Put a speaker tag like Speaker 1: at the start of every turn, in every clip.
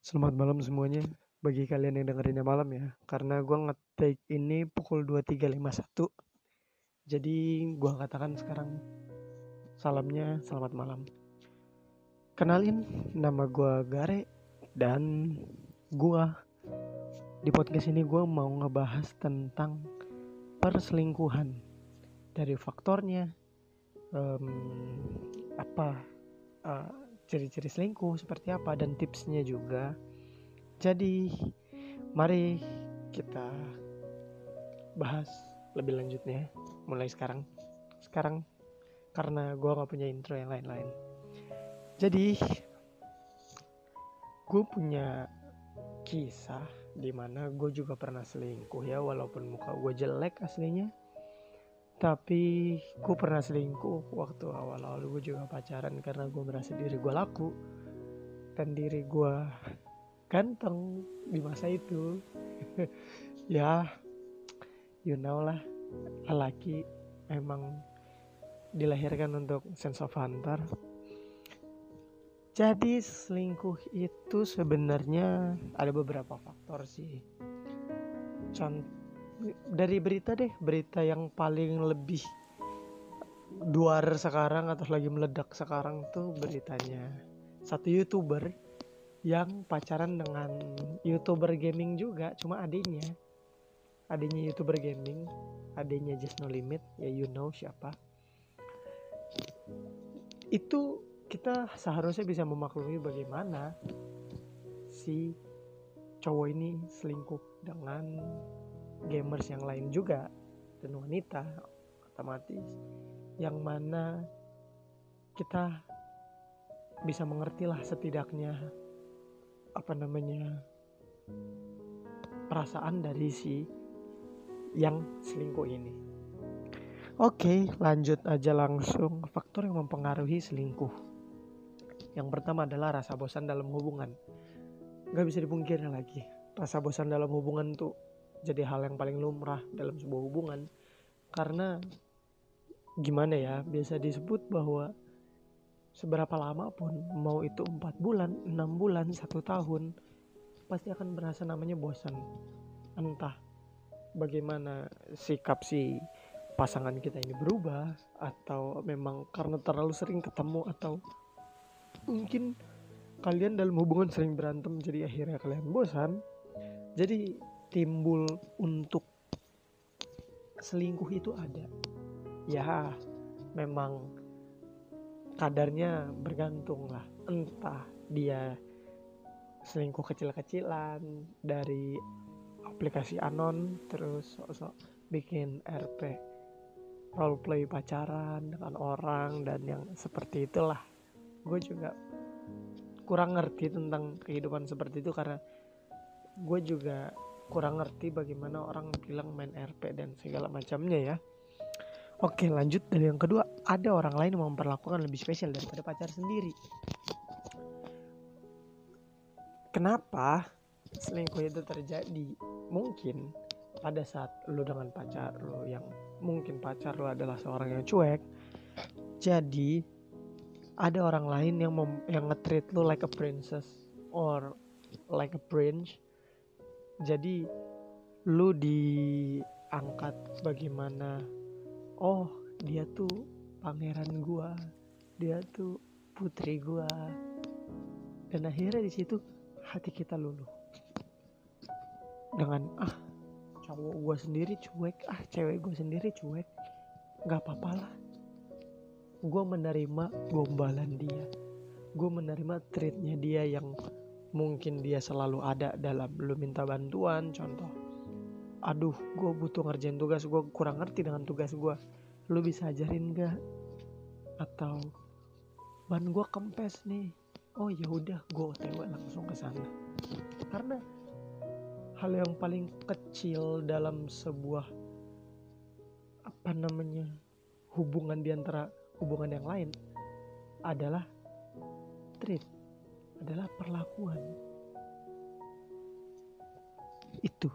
Speaker 1: Selamat malam semuanya. Bagi kalian yang dengerinnya malam ya. Karena gue ngetik ini pukul 23.51. Jadi gue katakan sekarang salamnya selamat malam. Kenalin nama gue Gare dan gue di podcast ini gue mau ngebahas tentang perselingkuhan dari faktornya um, apa uh, ciri-ciri selingkuh seperti apa dan tipsnya juga. Jadi mari kita bahas lebih lanjutnya mulai sekarang. Sekarang karena gue gak punya intro yang lain-lain. Jadi gue punya kisah di mana gue juga pernah selingkuh ya walaupun muka gue jelek aslinya tapi gue pernah selingkuh waktu awal-awal gue juga pacaran karena gue merasa diri gue laku dan diri gue ganteng di masa itu. Ya you know lah lelaki memang dilahirkan untuk sense of hunter jadi selingkuh itu sebenarnya ada beberapa faktor sih. Contoh dari berita deh berita yang paling lebih duar sekarang atau lagi meledak sekarang tuh beritanya satu youtuber yang pacaran dengan youtuber gaming juga cuma adiknya. Adiknya youtuber gaming adiknya just no limit ya you know siapa. Itu kita seharusnya bisa memaklumi bagaimana si cowok ini selingkuh dengan gamers yang lain juga dan wanita otomatis yang mana kita bisa mengerti lah setidaknya apa namanya perasaan dari si yang selingkuh ini. Oke, lanjut aja langsung faktor yang mempengaruhi selingkuh. Yang pertama adalah rasa bosan dalam hubungan. Gak bisa dipungkiri lagi, rasa bosan dalam hubungan tuh jadi hal yang paling lumrah dalam sebuah hubungan. Karena gimana ya biasa disebut bahwa seberapa lama pun mau itu empat bulan enam bulan satu tahun pasti akan berasa namanya bosan. Entah bagaimana sikap si pasangan kita ini berubah atau memang karena terlalu sering ketemu atau mungkin kalian dalam hubungan sering berantem jadi akhirnya kalian bosan. Jadi timbul untuk selingkuh itu ada. Ya memang kadarnya bergantung lah. Entah dia selingkuh kecil-kecilan dari aplikasi anon terus sosok bikin RP roleplay pacaran dengan orang dan yang seperti itulah. Gue juga kurang ngerti tentang kehidupan seperti itu karena gue juga kurang ngerti bagaimana orang bilang main RP dan segala macamnya ya. Oke lanjut dari yang kedua ada orang lain yang memperlakukan lebih spesial daripada pacar sendiri. Kenapa selingkuh itu terjadi? Mungkin pada saat lu dengan pacar lu yang mungkin pacar lu adalah seorang yang cuek. Jadi ada orang lain yang mem yang nge-treat lu like a princess or like a prince jadi lu diangkat bagaimana? Oh dia tuh pangeran gua. Dia tuh putri gua. Dan akhirnya di situ hati kita luluh. Dengan ah cowok gua sendiri cuek. Ah cewek gua sendiri cuek. Nggak apa-apa lah. Gue menerima gombalan dia. Gue menerima treatnya dia yang mungkin dia selalu ada dalam lu minta bantuan contoh aduh gue butuh ngerjain tugas gue kurang ngerti dengan tugas gue lu bisa ajarin gak atau ban gue kempes nih. Oh ya udah gue otw langsung ke sana. Karena hal yang paling kecil dalam sebuah apa namanya hubungan di antara hubungan yang lain adalah treat adalah perlakuan. Itu.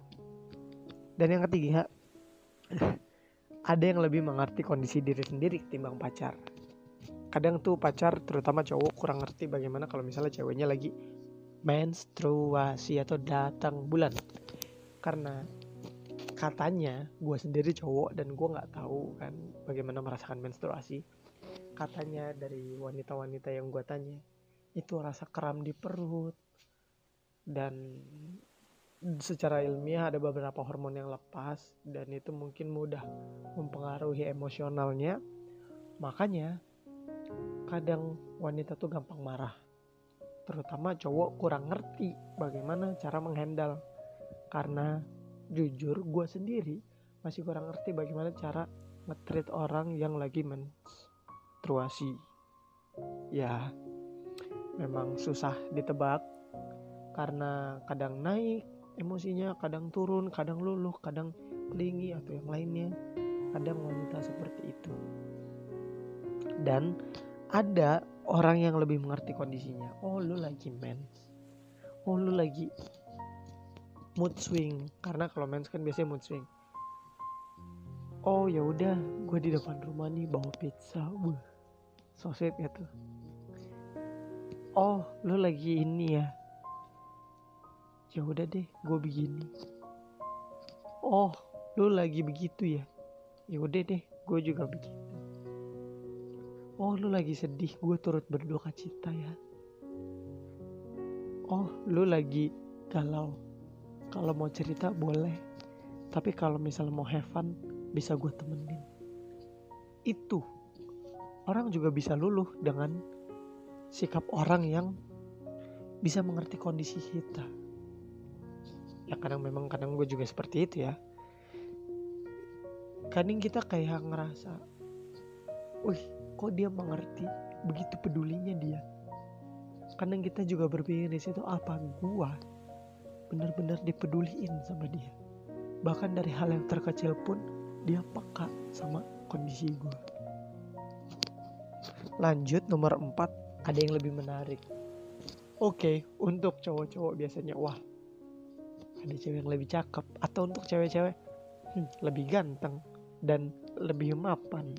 Speaker 1: Dan yang ketiga, ada yang lebih mengerti kondisi diri sendiri ketimbang pacar. Kadang tuh pacar terutama cowok kurang ngerti bagaimana kalau misalnya ceweknya lagi menstruasi atau datang bulan karena katanya gue sendiri cowok dan gue nggak tahu kan bagaimana merasakan menstruasi katanya dari wanita-wanita yang gue tanya itu rasa kram di perut. Dan secara ilmiah ada beberapa hormon yang lepas. Dan itu mungkin mudah mempengaruhi emosionalnya. Makanya kadang wanita tuh gampang marah. Terutama cowok kurang ngerti bagaimana cara menghandle. Karena jujur gue sendiri masih kurang ngerti bagaimana cara ngetreat orang yang lagi menstruasi. Ya memang susah ditebak karena kadang naik emosinya kadang turun kadang luluh kadang kelingi atau yang lainnya. Kadang wanita seperti itu. Dan ada orang yang lebih mengerti kondisinya. Oh lu lagi mens oh lu lagi mood swing. Karena kalau mens kan biasanya mood swing. Oh ya udah gue di depan rumah nih bawa pizza. Wah, so sweet ya tuh oh lu lagi ini ya? Ya udah deh gue begini. Oh lu lagi begitu ya? Ya udah deh gue juga begitu. Oh lu lagi sedih gue turut berduka cita ya? Oh lu lagi galau. Kalau mau cerita boleh. Tapi kalau misalnya mau have fun Bisa gue temenin. Itu. Orang juga bisa luluh dengan Sikap orang yang Bisa mengerti kondisi kita. Ya kadang memang kadang gue juga seperti itu ya. Kadang kita kayak ngerasa Wih kok dia mengerti begitu pedulinya dia? Kadang kita juga berpikir di situ apa gua benar-benar dipeduliin sama dia? Bahkan dari hal yang terkecil pun dia peka sama kondisi gua. Lanjut nomor 4 ada yang lebih menarik. Oke okay, untuk cowok-cowok biasanya wah ada cewek yang lebih cakep. Atau untuk cewek-cewek hmm, lebih ganteng dan lebih mapan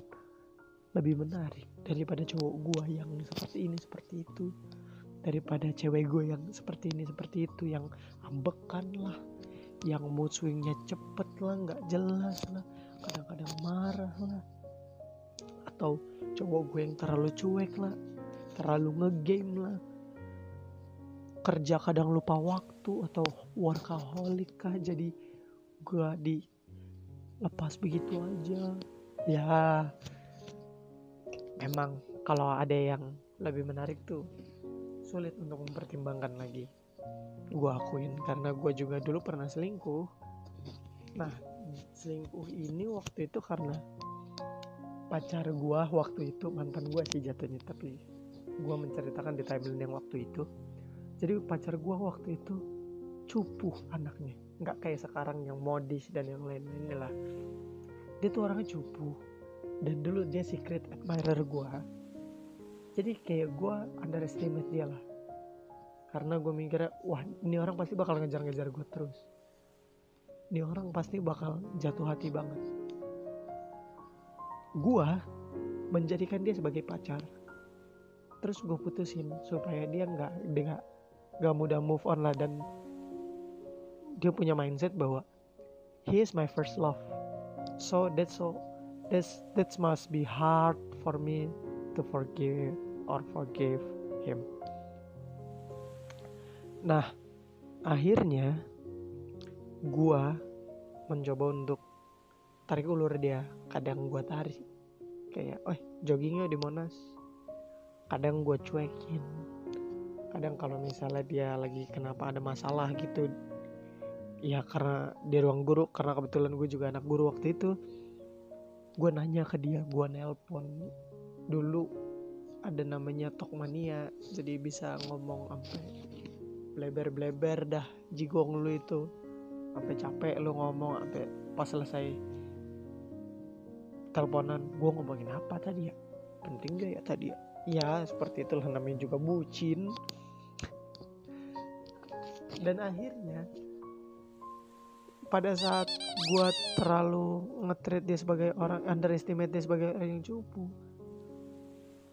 Speaker 1: lebih menarik daripada cowok gue yang seperti ini seperti itu. Daripada cewek gue yang seperti ini seperti itu yang ambekan lah yang mood swingnya cepet lah nggak jelas lah kadang-kadang marah lah. Atau cowok gue yang terlalu cuek lah terlalu ngegame lah. Kerja kadang lupa waktu atau workaholic kah jadi gue di lepas begitu aja. Ya memang kalau ada yang lebih menarik tuh sulit untuk mempertimbangkan lagi. Gue akuin karena gue juga dulu pernah selingkuh. Nah selingkuh ini waktu itu karena pacar gue waktu itu mantan gue sih jatuhnya tapi gue menceritakan di timeline yang waktu itu. Jadi pacar gue waktu itu cupuh anaknya. Nggak kayak sekarang yang modis dan yang lain-lain lah. Dia tuh orangnya cupuh. Dan dulu dia secret admirer gue jadi kayak gue underestimate dia lah. Karena gue mikirnya wah ini orang pasti bakal ngejar-ngejar gue terus. Ini orang pasti bakal jatuh hati banget. Gue menjadikan dia sebagai pacar terus gue putusin supaya dia nggak dia nggak mudah move on lah dan dia punya mindset bahwa he is my first love so that's all This that must be hard for me to forgive or forgive him. Nah, akhirnya gua mencoba untuk tarik ulur dia. Kadang gua tarik kayak, "Oh, joggingnya di Monas." Kadang gua cuekin. Kadang kalau misalnya dia lagi kenapa ada masalah gitu, ya karena di ruang guru karena kebetulan gue juga anak guru waktu itu gue nanya ke dia gue nelpon. Dulu ada namanya Tokmania jadi bisa ngomong sampai bleber-bleber dah jigong lu itu. Sampai capek lu ngomong sampai pas selesai teleponan gue ngomongin apa tadi ya? Penting gak ya tadi ya ya seperti itulah namanya juga bucin. Dan akhirnya pada saat gue terlalu ngetreat dia sebagai orang underestimate dia sebagai orang yang cupu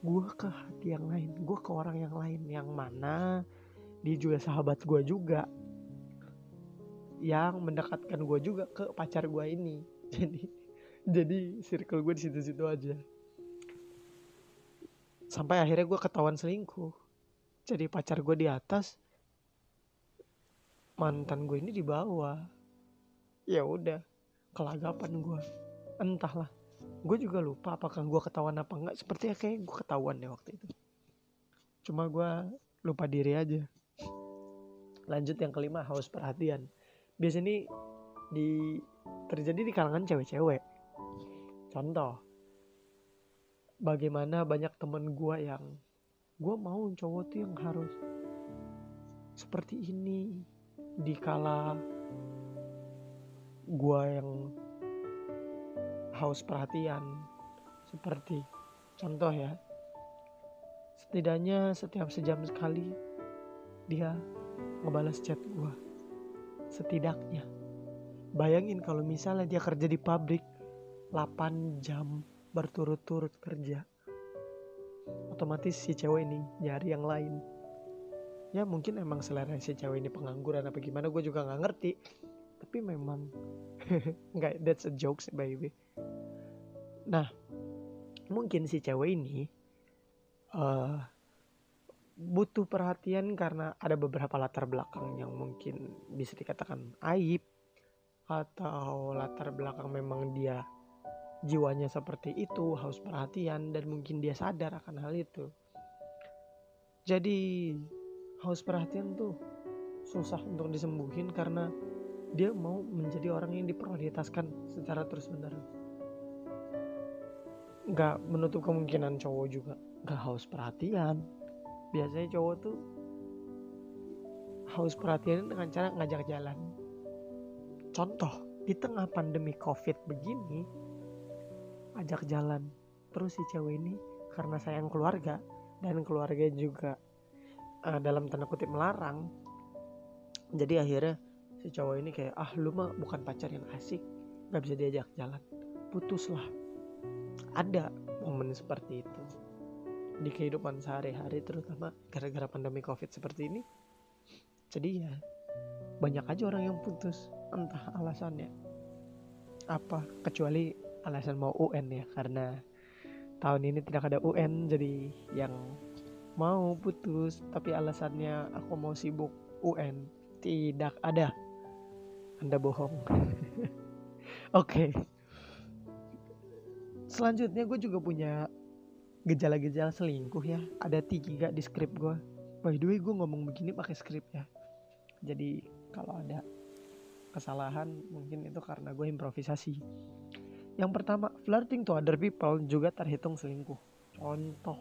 Speaker 1: gue ke hati yang lain gue ke orang yang lain. Yang mana dia juga sahabat gue juga. Yang mendekatkan gue juga ke pacar gue ini. Jadi jadi circle gue di situ-situ aja sampai akhirnya gue ketahuan selingkuh. Jadi pacar gue di atas mantan gue ini di bawah. Ya udah kelagapan gue entahlah. Gue juga lupa apakah gue ketahuan apa enggak. Sepertinya kayak gue ketahuan deh waktu itu. Cuma gue lupa diri aja. Lanjut yang kelima haus perhatian. Biasanya ini di terjadi di kalangan cewek-cewek. Contoh bagaimana banyak temen gue yang gue mau cowok tuh yang harus seperti ini. Di kala gue yang haus perhatian seperti contoh ya setidaknya setiap sejam sekali dia ngebalas chat gue setidaknya. Bayangin kalau misalnya dia kerja di pabrik 8 jam berturut-turut kerja. Otomatis si cewek ini nyari yang lain. Ya mungkin emang selera si cewek ini pengangguran apa gimana gue juga nggak ngerti. Tapi memang nggak that's a joke baby nah mungkin si cewek ini uh, butuh perhatian karena ada beberapa latar belakang yang mungkin bisa dikatakan aib atau latar belakang memang dia jiwanya seperti itu haus perhatian dan mungkin dia sadar akan hal itu. Jadi haus perhatian tuh susah untuk disembuhin karena dia mau menjadi orang yang diprioritaskan secara terus menerus nggak menutup kemungkinan cowok juga nggak haus perhatian. Biasanya cowok tuh haus perhatian dengan cara ngajak jalan. Contoh di tengah pandemi covid begini ajak jalan. Terus si cewek ini karena sayang keluarga dan keluarga juga uh, dalam tanda kutip melarang. Jadi akhirnya si cowok ini kayak ah lu mah bukan pacar yang asik. Nggak bisa diajak jalan. Putuslah. Ada momen seperti itu. Di kehidupan sehari-hari terutama gara-gara pandemi covid seperti ini jadi ya banyak aja orang yang putus entah alasannya apa kecuali alasan mau UN ya karena tahun ini tidak ada UN jadi yang mau putus tapi alasannya aku mau sibuk UN. Tidak ada. Anda bohong. Oke. Okay. selanjutnya gue juga punya gejala-gejala selingkuh ya. Ada tiga di skrip gue by the way gue ngomong begini pakai skrip ya. Jadi kalau ada kesalahan mungkin itu karena gue improvisasi yang pertama, flirting to other people juga terhitung selingkuh. Contoh,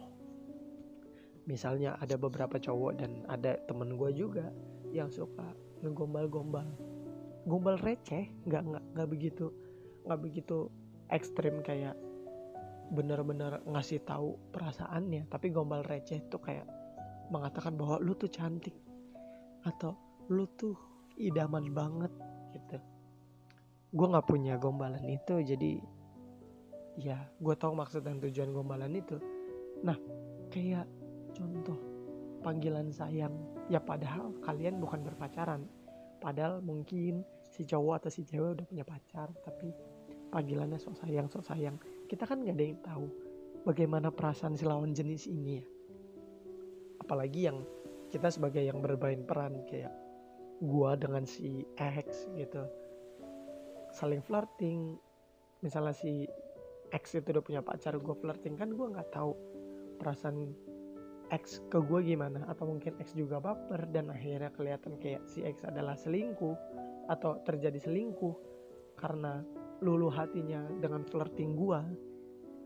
Speaker 1: misalnya ada beberapa cowok dan ada temen gue juga yang suka ngegombal-gombal. Gombal receh, nggak nggak nggak begitu nggak begitu ekstrim kayak bener-bener ngasih tahu perasaannya, tapi gombal receh tuh kayak mengatakan bahwa lu tuh cantik atau lu tuh idaman banget gitu gue nggak punya gombalan itu jadi ya gue tahu maksud dan tujuan gombalan itu. Nah kayak contoh panggilan sayang. Ya padahal kalian bukan berpacaran. Padahal mungkin si cowok atau si cewek udah punya pacar tapi panggilannya sok sayang sok sayang. Kita kan nggak ada yang tahu bagaimana perasaan si lawan jenis ini ya. Apalagi yang kita sebagai yang bermain peran kayak gua dengan si X gitu saling flirting. Misalnya si X itu udah punya pacar gue flirting kan gue nggak tahu perasaan X ke gue gimana. Atau mungkin X juga baper dan akhirnya kelihatan kayak si X adalah selingkuh atau terjadi selingkuh karena lulu hatinya dengan flirting gue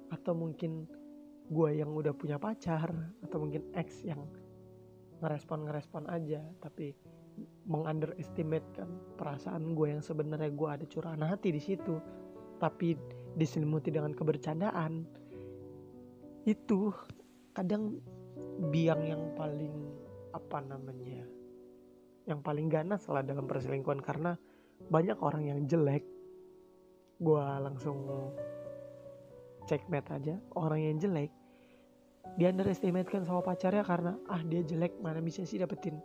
Speaker 1: atau mungkin gue yang udah punya pacar atau mungkin X yang ngerespon ngerespon aja. Tapi mengunderestimate kan perasaan gue yang sebenarnya gue ada curahan hati di situ. Tapi diselimuti dengan kebercandaan itu kadang biang yang paling apa namanya yang paling ganas lah dalam perselingkuhan. Karena banyak orang yang jelek gue langsung cek met aja. Orang yang jelek dia underestimate kan sama pacarnya karena ah dia jelek mana bisa sih dapetin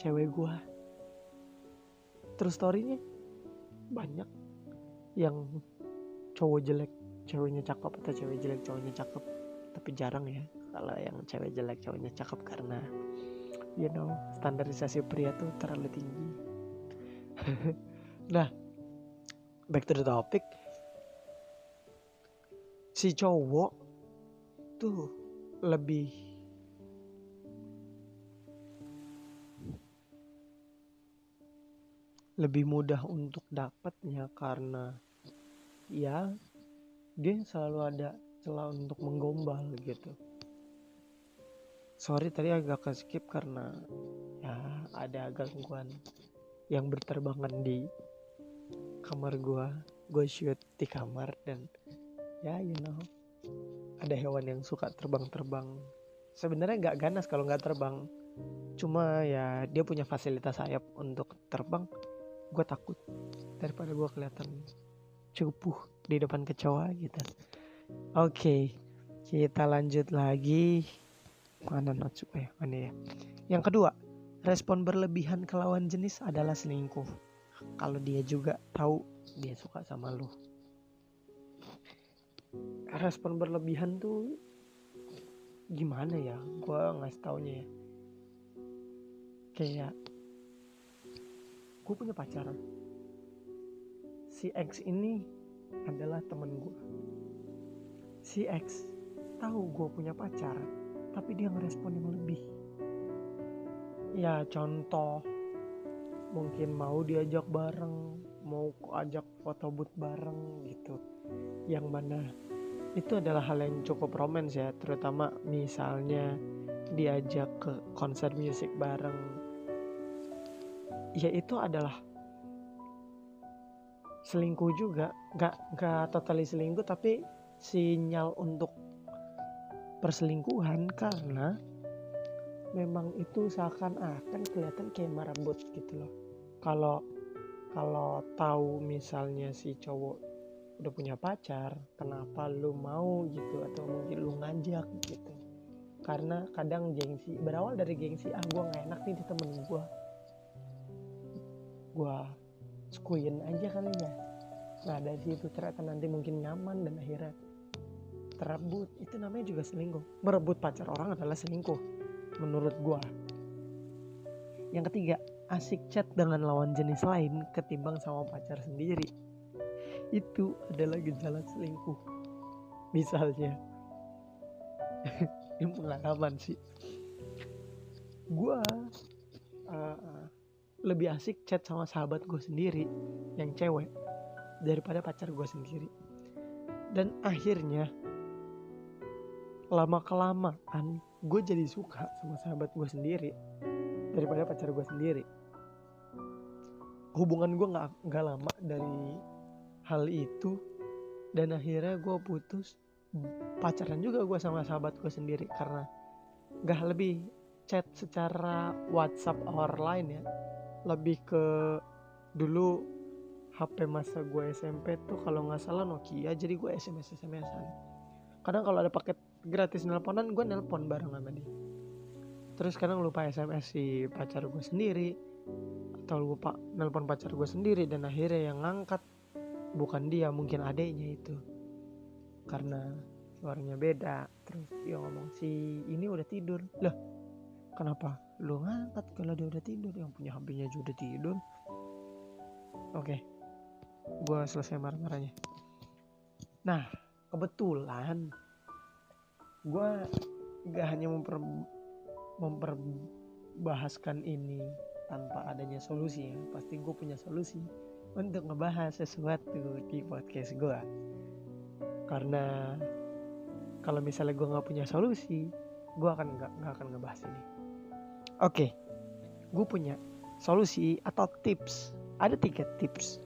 Speaker 1: cewek gue terus storynya banyak. Yang cowok jelek ceweknya cakep atau cewek jelek cowoknya cakep. Tapi jarang ya kalau yang cewek jelek cowoknya cakep karena you know standarisasi pria tuh terlalu tinggi. Nah back to the topic. Si cowok tuh lebih lebih mudah untuk dapatnya karena ya dia selalu ada celah untuk menggombal gitu. Sorry tadi agak ke skip karena ya ada gangguan yang berterbangan di kamar gua. Gue shoot di kamar dan ya you know ada hewan yang suka terbang-terbang. Sebenarnya nggak ganas kalau nggak terbang. Cuma ya dia punya fasilitas sayap untuk terbang gue takut daripada gue kelihatan cupuh di depan kecoa gitu. Oke okay, kita lanjut lagi. Mana not ya? Mana ya? Yang kedua respon berlebihan ke lawan jenis adalah selingkuh. Kalau dia juga tahu dia suka sama lo respon berlebihan tuh gimana ya? Gue ngasih taunya ya. Kayak gue punya pacaran. Si X ini adalah temen gue si X tahu gue punya pacar tapi dia ngerespon yang lebih. Ya contoh mungkin mau diajak bareng mau ajak foto booth bareng gitu. Yang mana itu adalah hal yang cukup romans ya terutama misalnya diajak ke konser musik bareng ya itu adalah selingkuh juga. Nggak nggak totally selingkuh tapi sinyal untuk perselingkuhan karena memang itu seakan-akan kelihatan kayak marabut gitu loh. Kalau kalau tahu misalnya si cowok udah punya pacar kenapa lu mau gitu? Atau mungkin lu ngajak gitu? Karena kadang gengsi berawal dari gengsi ah gue nggak enak nih di temen gue gue skuin aja kali ya nah dari situ ternyata nanti mungkin nyaman dan akhirnya terebut. Itu namanya juga selingkuh. Merebut pacar orang adalah selingkuh menurut gue yang ketiga asik chat dengan lawan jenis lain ketimbang sama pacar sendiri. Itu adalah gejala selingkuh misalnya. Ini pengalaman sih. Gue uh, lebih asik chat sama sahabat gue sendiri yang cewek daripada pacar gue sendiri. Dan akhirnya lama kelamaan gue jadi suka sama sahabat gue sendiri daripada pacar gue sendiri. Hubungan gue nggak nggak lama dari hal itu dan akhirnya gue putus pacaran juga gue sama sahabat gue sendiri karena gak lebih chat secara WhatsApp or lain ya lebih ke dulu HP masa gue SMP tuh kalau nggak salah Nokia jadi gue SMS SMSan kadang kalau ada paket gratis nelponan gue nelpon bareng sama dia. Terus kadang lupa SMS si pacar gue sendiri atau lupa nelpon pacar gue sendiri dan akhirnya yang ngangkat. Bukan dia mungkin adiknya itu. Karena suaranya beda terus dia ngomong si ini udah tidur. Lah kenapa? Lu ngangkat kalau dia udah tidur yang punya HP-nya juga udah tidur. Oke okay. gue selesai marah-marahnya. Nah kebetulan gue gak hanya memper memperbahaskan ini tanpa adanya solusi ya. Pasti gue punya solusi untuk ngebahas sesuatu di podcast gue karena kalau misalnya gue nggak punya solusi gue akan nggak akan ngebahas ini oke okay. gue punya solusi atau tips ada tiga tips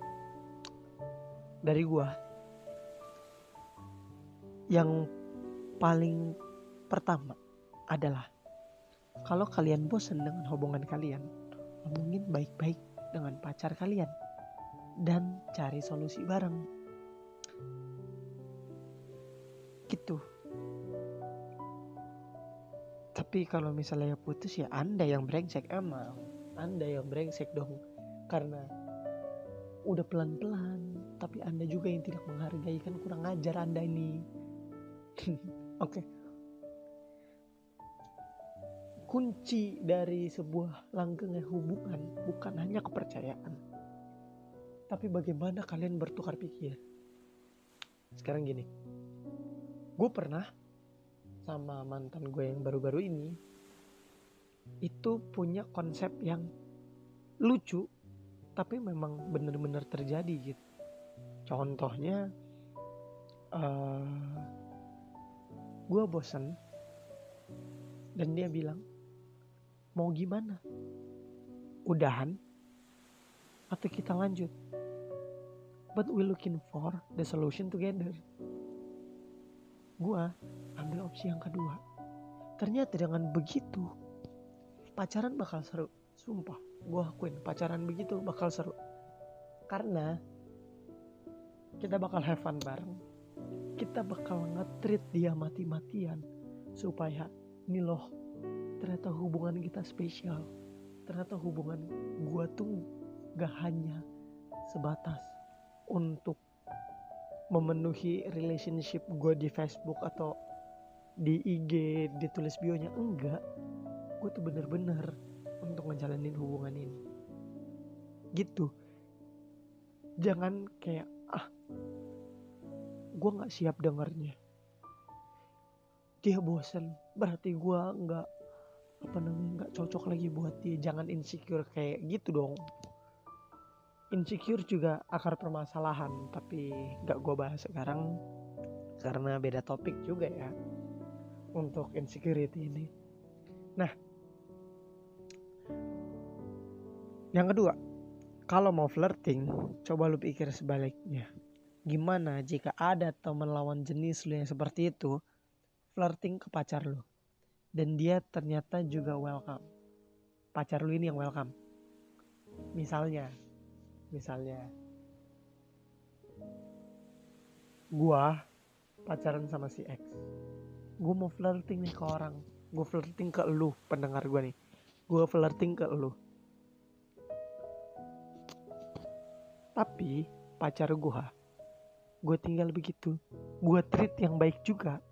Speaker 1: dari gue yang paling pertama adalah kalau kalian bosan dengan hubungan kalian ngomongin baik-baik dengan pacar kalian dan cari solusi bareng. Gitu. Tapi kalau misalnya putus ya Anda yang brengsek emang. anda yang brengsek dong. Karena udah pelan-pelan tapi anda juga yang tidak menghargai. Kan kurang ajar anda ini. Oke. Okay. kunci dari sebuah langgengnya hubungan bukan hanya kepercayaan. Tapi bagaimana kalian bertukar pikir? Sekarang gini. Gue pernah sama mantan gue yang baru-baru ini itu punya konsep yang lucu tapi memang benar-benar terjadi gitu. Contohnya uh, eh, gue bosen dan dia bilang mau gimana? Udahan atau kita lanjut? But we looking for the solution together. Gue ambil opsi yang kedua. Ternyata dengan begitu pacaran bakal seru. Sumpah gue akuin pacaran begitu bakal seru. Karena kita bakal have fun bareng. Kita bakal ngetrit dia mati-matian supaya ini loh ternyata hubungan kita spesial. Ternyata hubungan gue tuh gak hanya sebatas untuk memenuhi relationship gue di Facebook atau di IG ditulis bionya enggak. Gue tuh bener-bener untuk ngejalanin hubungan ini. Gitu. Jangan kayak ah gue nggak siap dengarnya. Dia bosen. Berarti gue nggak apa namanya nggak cocok lagi buat dia. Jangan insecure kayak gitu dong. Insecure juga akar permasalahan tapi nggak gue bahas sekarang karena beda topik juga ya untuk insecurity ini nah Yang kedua, kalau mau flirting, coba lu pikir sebaliknya. Gimana jika ada teman lawan jenis lu yang seperti itu, flirting ke pacar lu. Dan dia ternyata juga welcome. Pacar lu ini yang welcome. Misalnya, misalnya, gua pacaran sama si X. Gue mau flirting nih ke orang. Gue flirting ke lu, pendengar gue nih. Gue flirting ke lu Tapi pacar gue, gue tinggal begitu. Gue treat yang baik juga.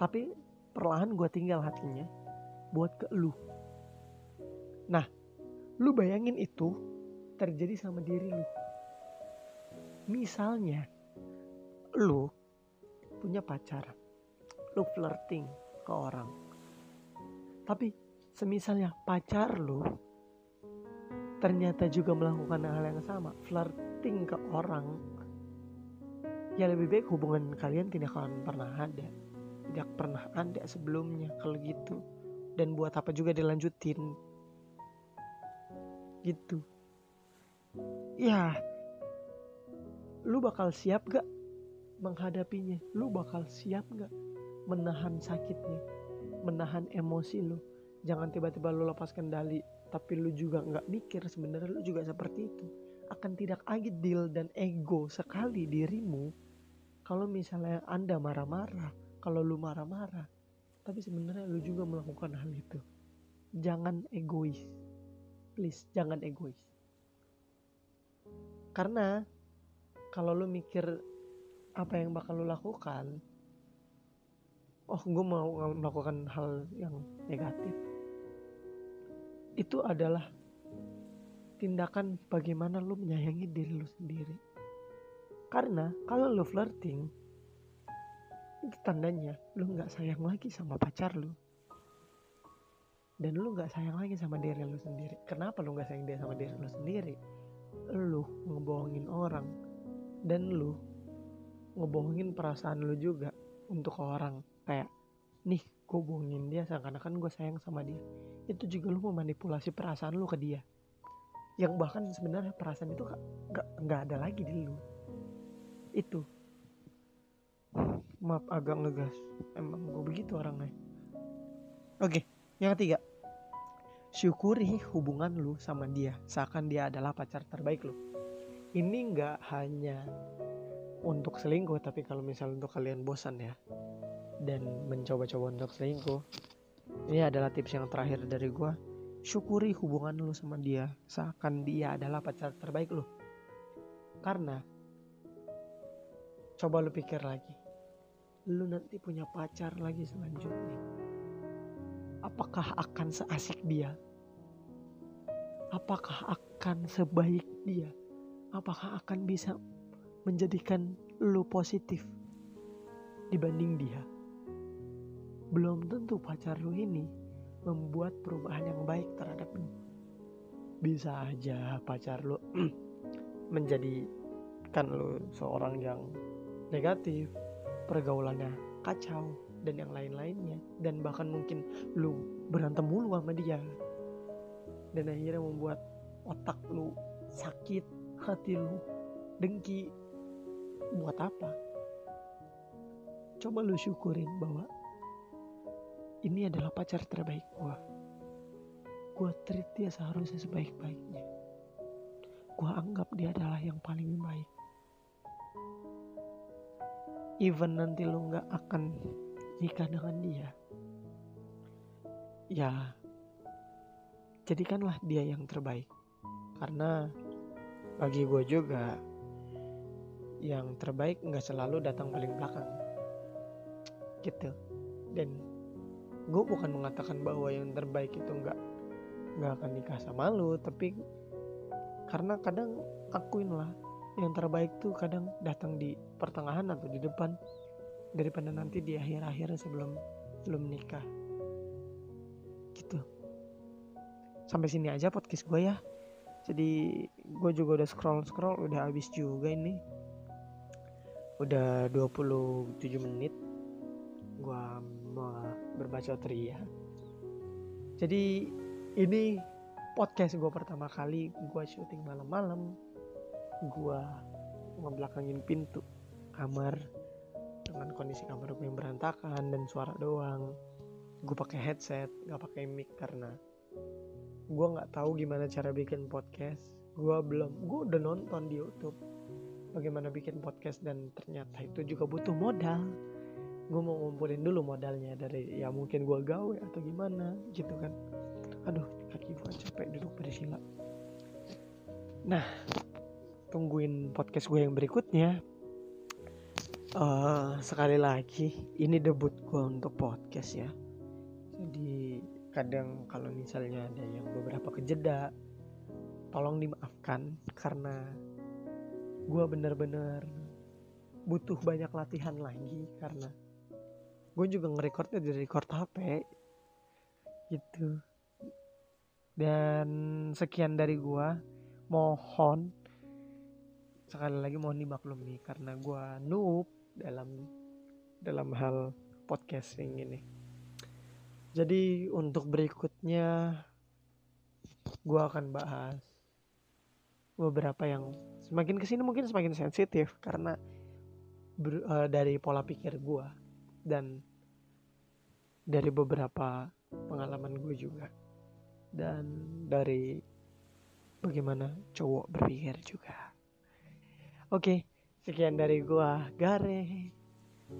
Speaker 1: Tapi perlahan gue tinggal hatinya buat ke lu. Nah, lu bayangin itu terjadi sama diri lu. Misalnya, lu punya pacar, lu flirting ke orang. Tapi semisalnya pacar lu ternyata juga melakukan hal yang sama, flirting ke orang, ya lebih baik hubungan kalian tidak akan pernah ada, tidak pernah ada sebelumnya kalau gitu. Dan buat apa juga dilanjutin, gitu. Ya, lu bakal siap gak menghadapinya? Lu bakal siap gak menahan sakitnya, menahan emosi lu? Jangan tiba-tiba lu lepas kendali tapi lu juga nggak mikir sebenarnya lu juga seperti itu. Akan tidak adil dan ego sekali dirimu kalau misalnya anda marah-marah kalau lu marah-marah. Tapi sebenarnya lu juga melakukan hal itu. Jangan egois. Please jangan egois. Karena kalau lu mikir apa yang bakal lu lakukan oh gue mau melakukan hal yang negatif itu adalah tindakan bagaimana lu menyayangi diri lu sendiri. Karena kalau lu flirting, itu tandanya lu nggak sayang lagi sama pacar lu. Dan lu nggak sayang lagi sama diri lu sendiri. Kenapa lu nggak sayang dia sama diri lu sendiri? Lu ngebohongin orang dan lu ngebohongin perasaan lu juga untuk orang kayak nih gue bohongin dia seakan-akan gue sayang sama dia. Itu juga lu memanipulasi perasaan lu ke dia. Yang bahkan sebenarnya perasaan itu gak, gak, ada lagi di lu. Itu. Maaf agak ngegas. Emang gue begitu orangnya. Oke yang ketiga. Syukuri hubungan lu sama dia seakan dia adalah pacar terbaik lu. Ini nggak hanya untuk selingkuh tapi kalau misalnya untuk kalian bosan ya dan mencoba-coba untuk selingkuh. Ini adalah tips yang terakhir dari gue syukuri hubungan lu sama dia seakan dia adalah pacar terbaik lu. Karena coba lu pikir lagi. Lu nanti punya pacar lagi selanjutnya. Apakah akan seasik dia? Apakah akan sebaik dia? Apakah akan bisa menjadikan lu positif dibanding dia belum tentu pacar lu ini membuat perubahan yang baik terhadap lu. Bisa aja pacar lu menjadikan lu seorang yang negatif pergaulannya kacau dan yang lain-lainnya. Dan bahkan mungkin lu berantem mulu sama dia. Dan akhirnya membuat otak lu sakit hati lu dengki. Buat apa? Coba lu syukurin bahwa ini adalah pacar terbaik gue. Gue treat dia seharusnya sebaik-baiknya. Gue anggap dia adalah yang paling baik. Even nanti lu gak akan nikah dengan dia. Ya, jadikanlah dia yang terbaik. Karena bagi gue juga, yang terbaik gak selalu datang paling belakang. Gitu. Dan gue bukan mengatakan bahwa yang terbaik itu nggak nggak akan nikah sama lu tapi karena kadang akuin lah yang terbaik tuh kadang datang di pertengahan atau di depan daripada nanti di akhir-akhir sebelum belum nikah. Gitu. Sampai sini aja podcast gue ya. Jadi gue juga udah scroll scroll udah habis juga ini. Udah 27 menit berbaca ria jadi ini podcast gue pertama kali gue syuting malam-malam gue ngebelakangin pintu kamar dengan kondisi kamar gue yang berantakan dan suara doang. Gue pakai headset gak pakai mic karena gue nggak tahu gimana cara bikin podcast. Gue belum gue udah nonton di YouTube bagaimana bikin podcast dan ternyata itu juga butuh modal gue mau ngumpulin dulu modalnya dari ya mungkin gue gawe atau gimana gitu kan. Aduh kaki gue capek duduk bersila nah tungguin podcast gue yang berikutnya. Uh, sekali lagi ini debut gue untuk podcast ya. Jadi kadang kalau misalnya ada yang beberapa kejeda tolong dimaafkan karena gue bener-bener butuh banyak latihan lagi karena gue juga ngerekordnya dari record HP gitu. Dan sekian dari gue mohon sekali lagi mohon dimaklumi karena gue noob dalam dalam hal podcasting ini. Jadi untuk berikutnya gue akan bahas beberapa yang semakin ke sini mungkin semakin sensitif karena ber, uh, dari pola pikir gue dan dari beberapa pengalaman gue juga. Dan dari bagaimana cowok berpikir juga. Oke sekian dari gue Gare.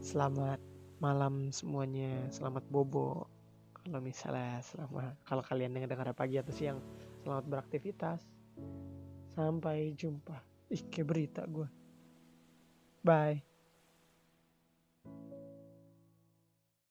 Speaker 1: Selamat malam semuanya. Selamat bobo. Kalau misalnya selama kalau kalian dengar pagi atau siang selamat beraktivitas. Sampai jumpa. Ih kayak berita gue bye